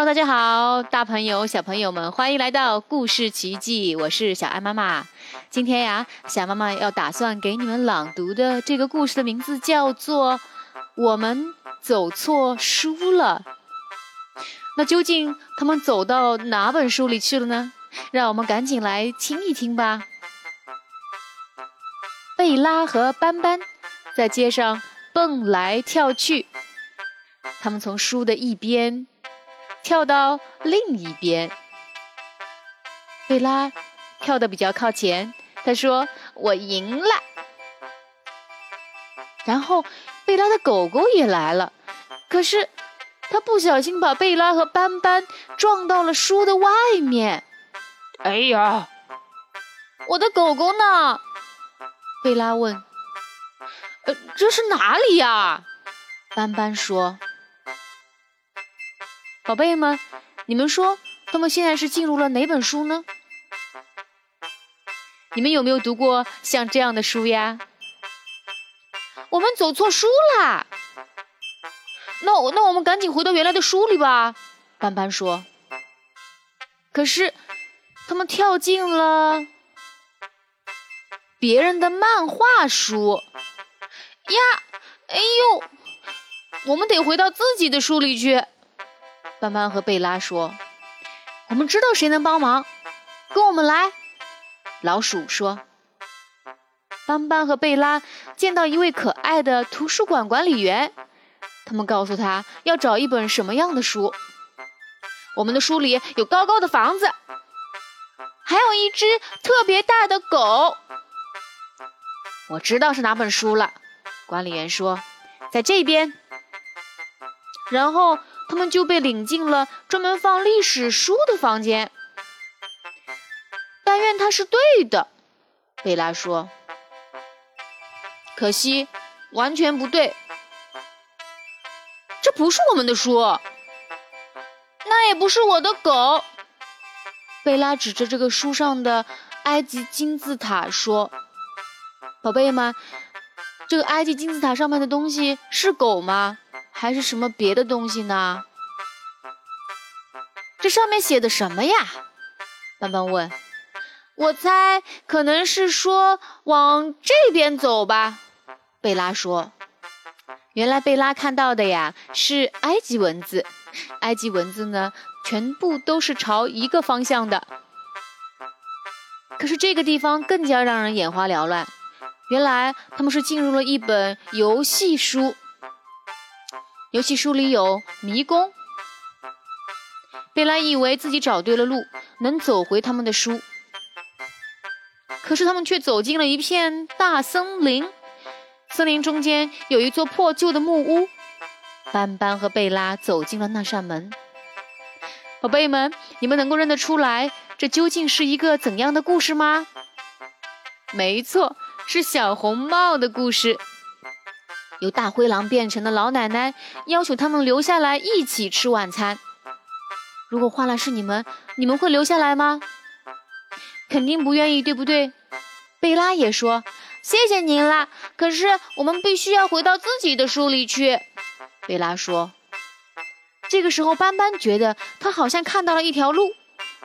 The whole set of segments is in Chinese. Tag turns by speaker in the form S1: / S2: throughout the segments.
S1: Hello，大家好，大朋友、小朋友们，欢迎来到故事奇迹，我是小爱妈妈。今天呀，小妈妈要打算给你们朗读的这个故事的名字叫做《我们走错书了》。那究竟他们走到哪本书里去了呢？让我们赶紧来听一听吧。贝拉和斑斑在街上蹦来跳去，他们从书的一边跳到另一边。贝拉跳得比较靠前，他说：“我赢了。”然后贝拉的狗狗也来了，可是他不小心把贝拉和斑斑撞到了书的外面。
S2: 哎呀，
S1: 我的狗狗呢？贝拉问：“呃，这是哪里呀？”斑斑说：“宝贝们，你们说他们现在是进入了哪本书呢？你们有没有读过像这样的书呀？”我们走错书啦！那我那我们赶紧回到原来的书里吧。”斑斑说。可是他们跳进了。别人的漫画书呀，哎呦，我们得回到自己的书里去。斑斑和贝拉说：“我们知道谁能帮忙，跟我们来。”老鼠说：“斑斑和贝拉见到一位可爱的图书馆管理员，他们告诉他要找一本什么样的书。我们的书里有高高的房子，还有一只特别大的狗。”我知道是哪本书了，管理员说，在这边。然后他们就被领进了专门放历史书的房间。但愿他是对的，贝拉说。可惜，完全不对。这不是我们的书，那也不是我的狗。贝拉指着这个书上的埃及金字塔说。宝贝们，这个埃及金字塔上面的东西是狗吗？还是什么别的东西呢？这上面写的什么呀？斑斑问。我猜可能是说往这边走吧。贝拉说。原来贝拉看到的呀是埃及文字，埃及文字呢全部都是朝一个方向的。可是这个地方更加让人眼花缭乱。原来他们是进入了一本游戏书，游戏书里有迷宫。贝拉以为自己找对了路，能走回他们的书，可是他们却走进了一片大森林。森林中间有一座破旧的木屋，斑斑和贝拉走进了那扇门。宝贝们，你们能够认得出来，这究竟是一个怎样的故事吗？没错。是小红帽的故事。由大灰狼变成的老奶奶要求他们留下来一起吃晚餐。如果换了是你们，你们会留下来吗？肯定不愿意，对不对？贝拉也说：“谢谢您啦，可是我们必须要回到自己的书里去。”贝拉说。这个时候，斑斑觉得他好像看到了一条路，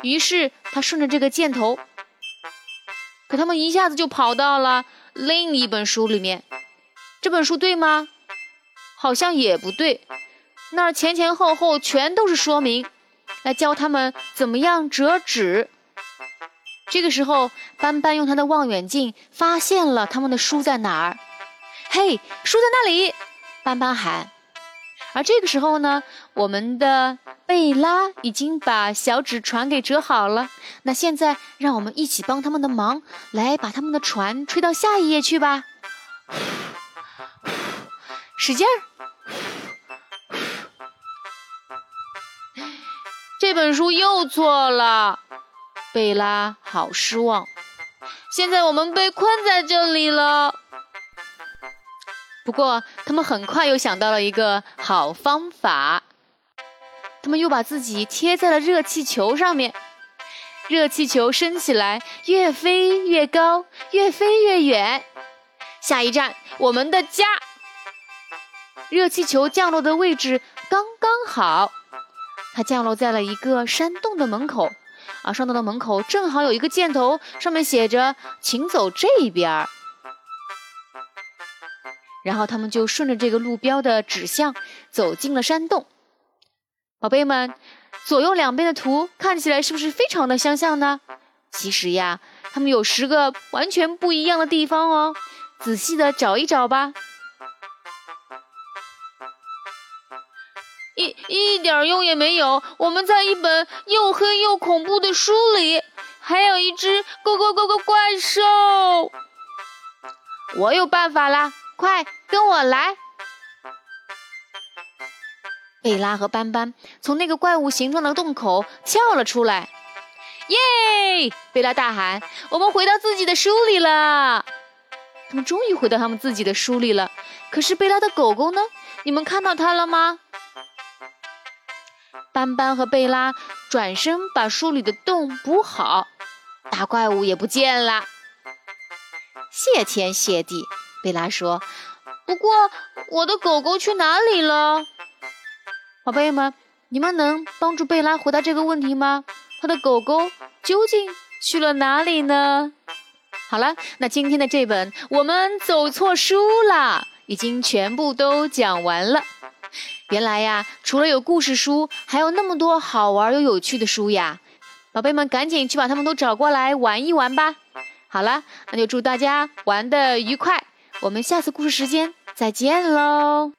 S1: 于是他顺着这个箭头。可他们一下子就跑到了另一本书里面，这本书对吗？好像也不对，那儿前前后后全都是说明，来教他们怎么样折纸。这个时候，斑斑用他的望远镜发现了他们的书在哪儿。嘿，书在那里！斑斑喊。而这个时候呢，我们的贝拉已经把小纸船给折好了。那现在，让我们一起帮他们的忙，来把他们的船吹到下一页去吧。使劲儿！这本书又错了，贝拉好失望。现在我们被困在这里了。不过，他们很快又想到了一个好方法。他们又把自己贴在了热气球上面，热气球升起来，越飞越高，越飞越远。下一站，我们的家。热气球降落的位置刚刚好，它降落在了一个山洞的门口。啊，山洞的门口正好有一个箭头，上面写着“请走这边”。然后他们就顺着这个路标的指向走进了山洞。宝贝们，左右两边的图看起来是不是非常的相像呢？其实呀，它们有十个完全不一样的地方哦。仔细的找一找吧。一点用也没有。我们在一本又黑又恐怖的书里，还有一只咕咕咕咕怪兽。我有办法啦！快跟我来！贝拉和斑斑从那个怪物形状的洞口跳了出来。耶！贝拉大喊：“我们回到自己的书里了！”他们终于回到他们自己的书里了。可是贝拉的狗狗呢？你们看到它了吗？斑斑和贝拉转身把书里的洞补好，大怪物也不见了。谢天谢地！贝拉说：“不过我的狗狗去哪里了？”宝贝们，你们能帮助贝拉回答这个问题吗？他的狗狗究竟去了哪里呢？好了，那今天的这本我们走错书了，已经全部都讲完了。原来呀，除了有故事书，还有那么多好玩又有趣的书呀！宝贝们，赶紧去把它们都找过来玩一玩吧。好了，那就祝大家玩的愉快。我们下次故事时间再见喽。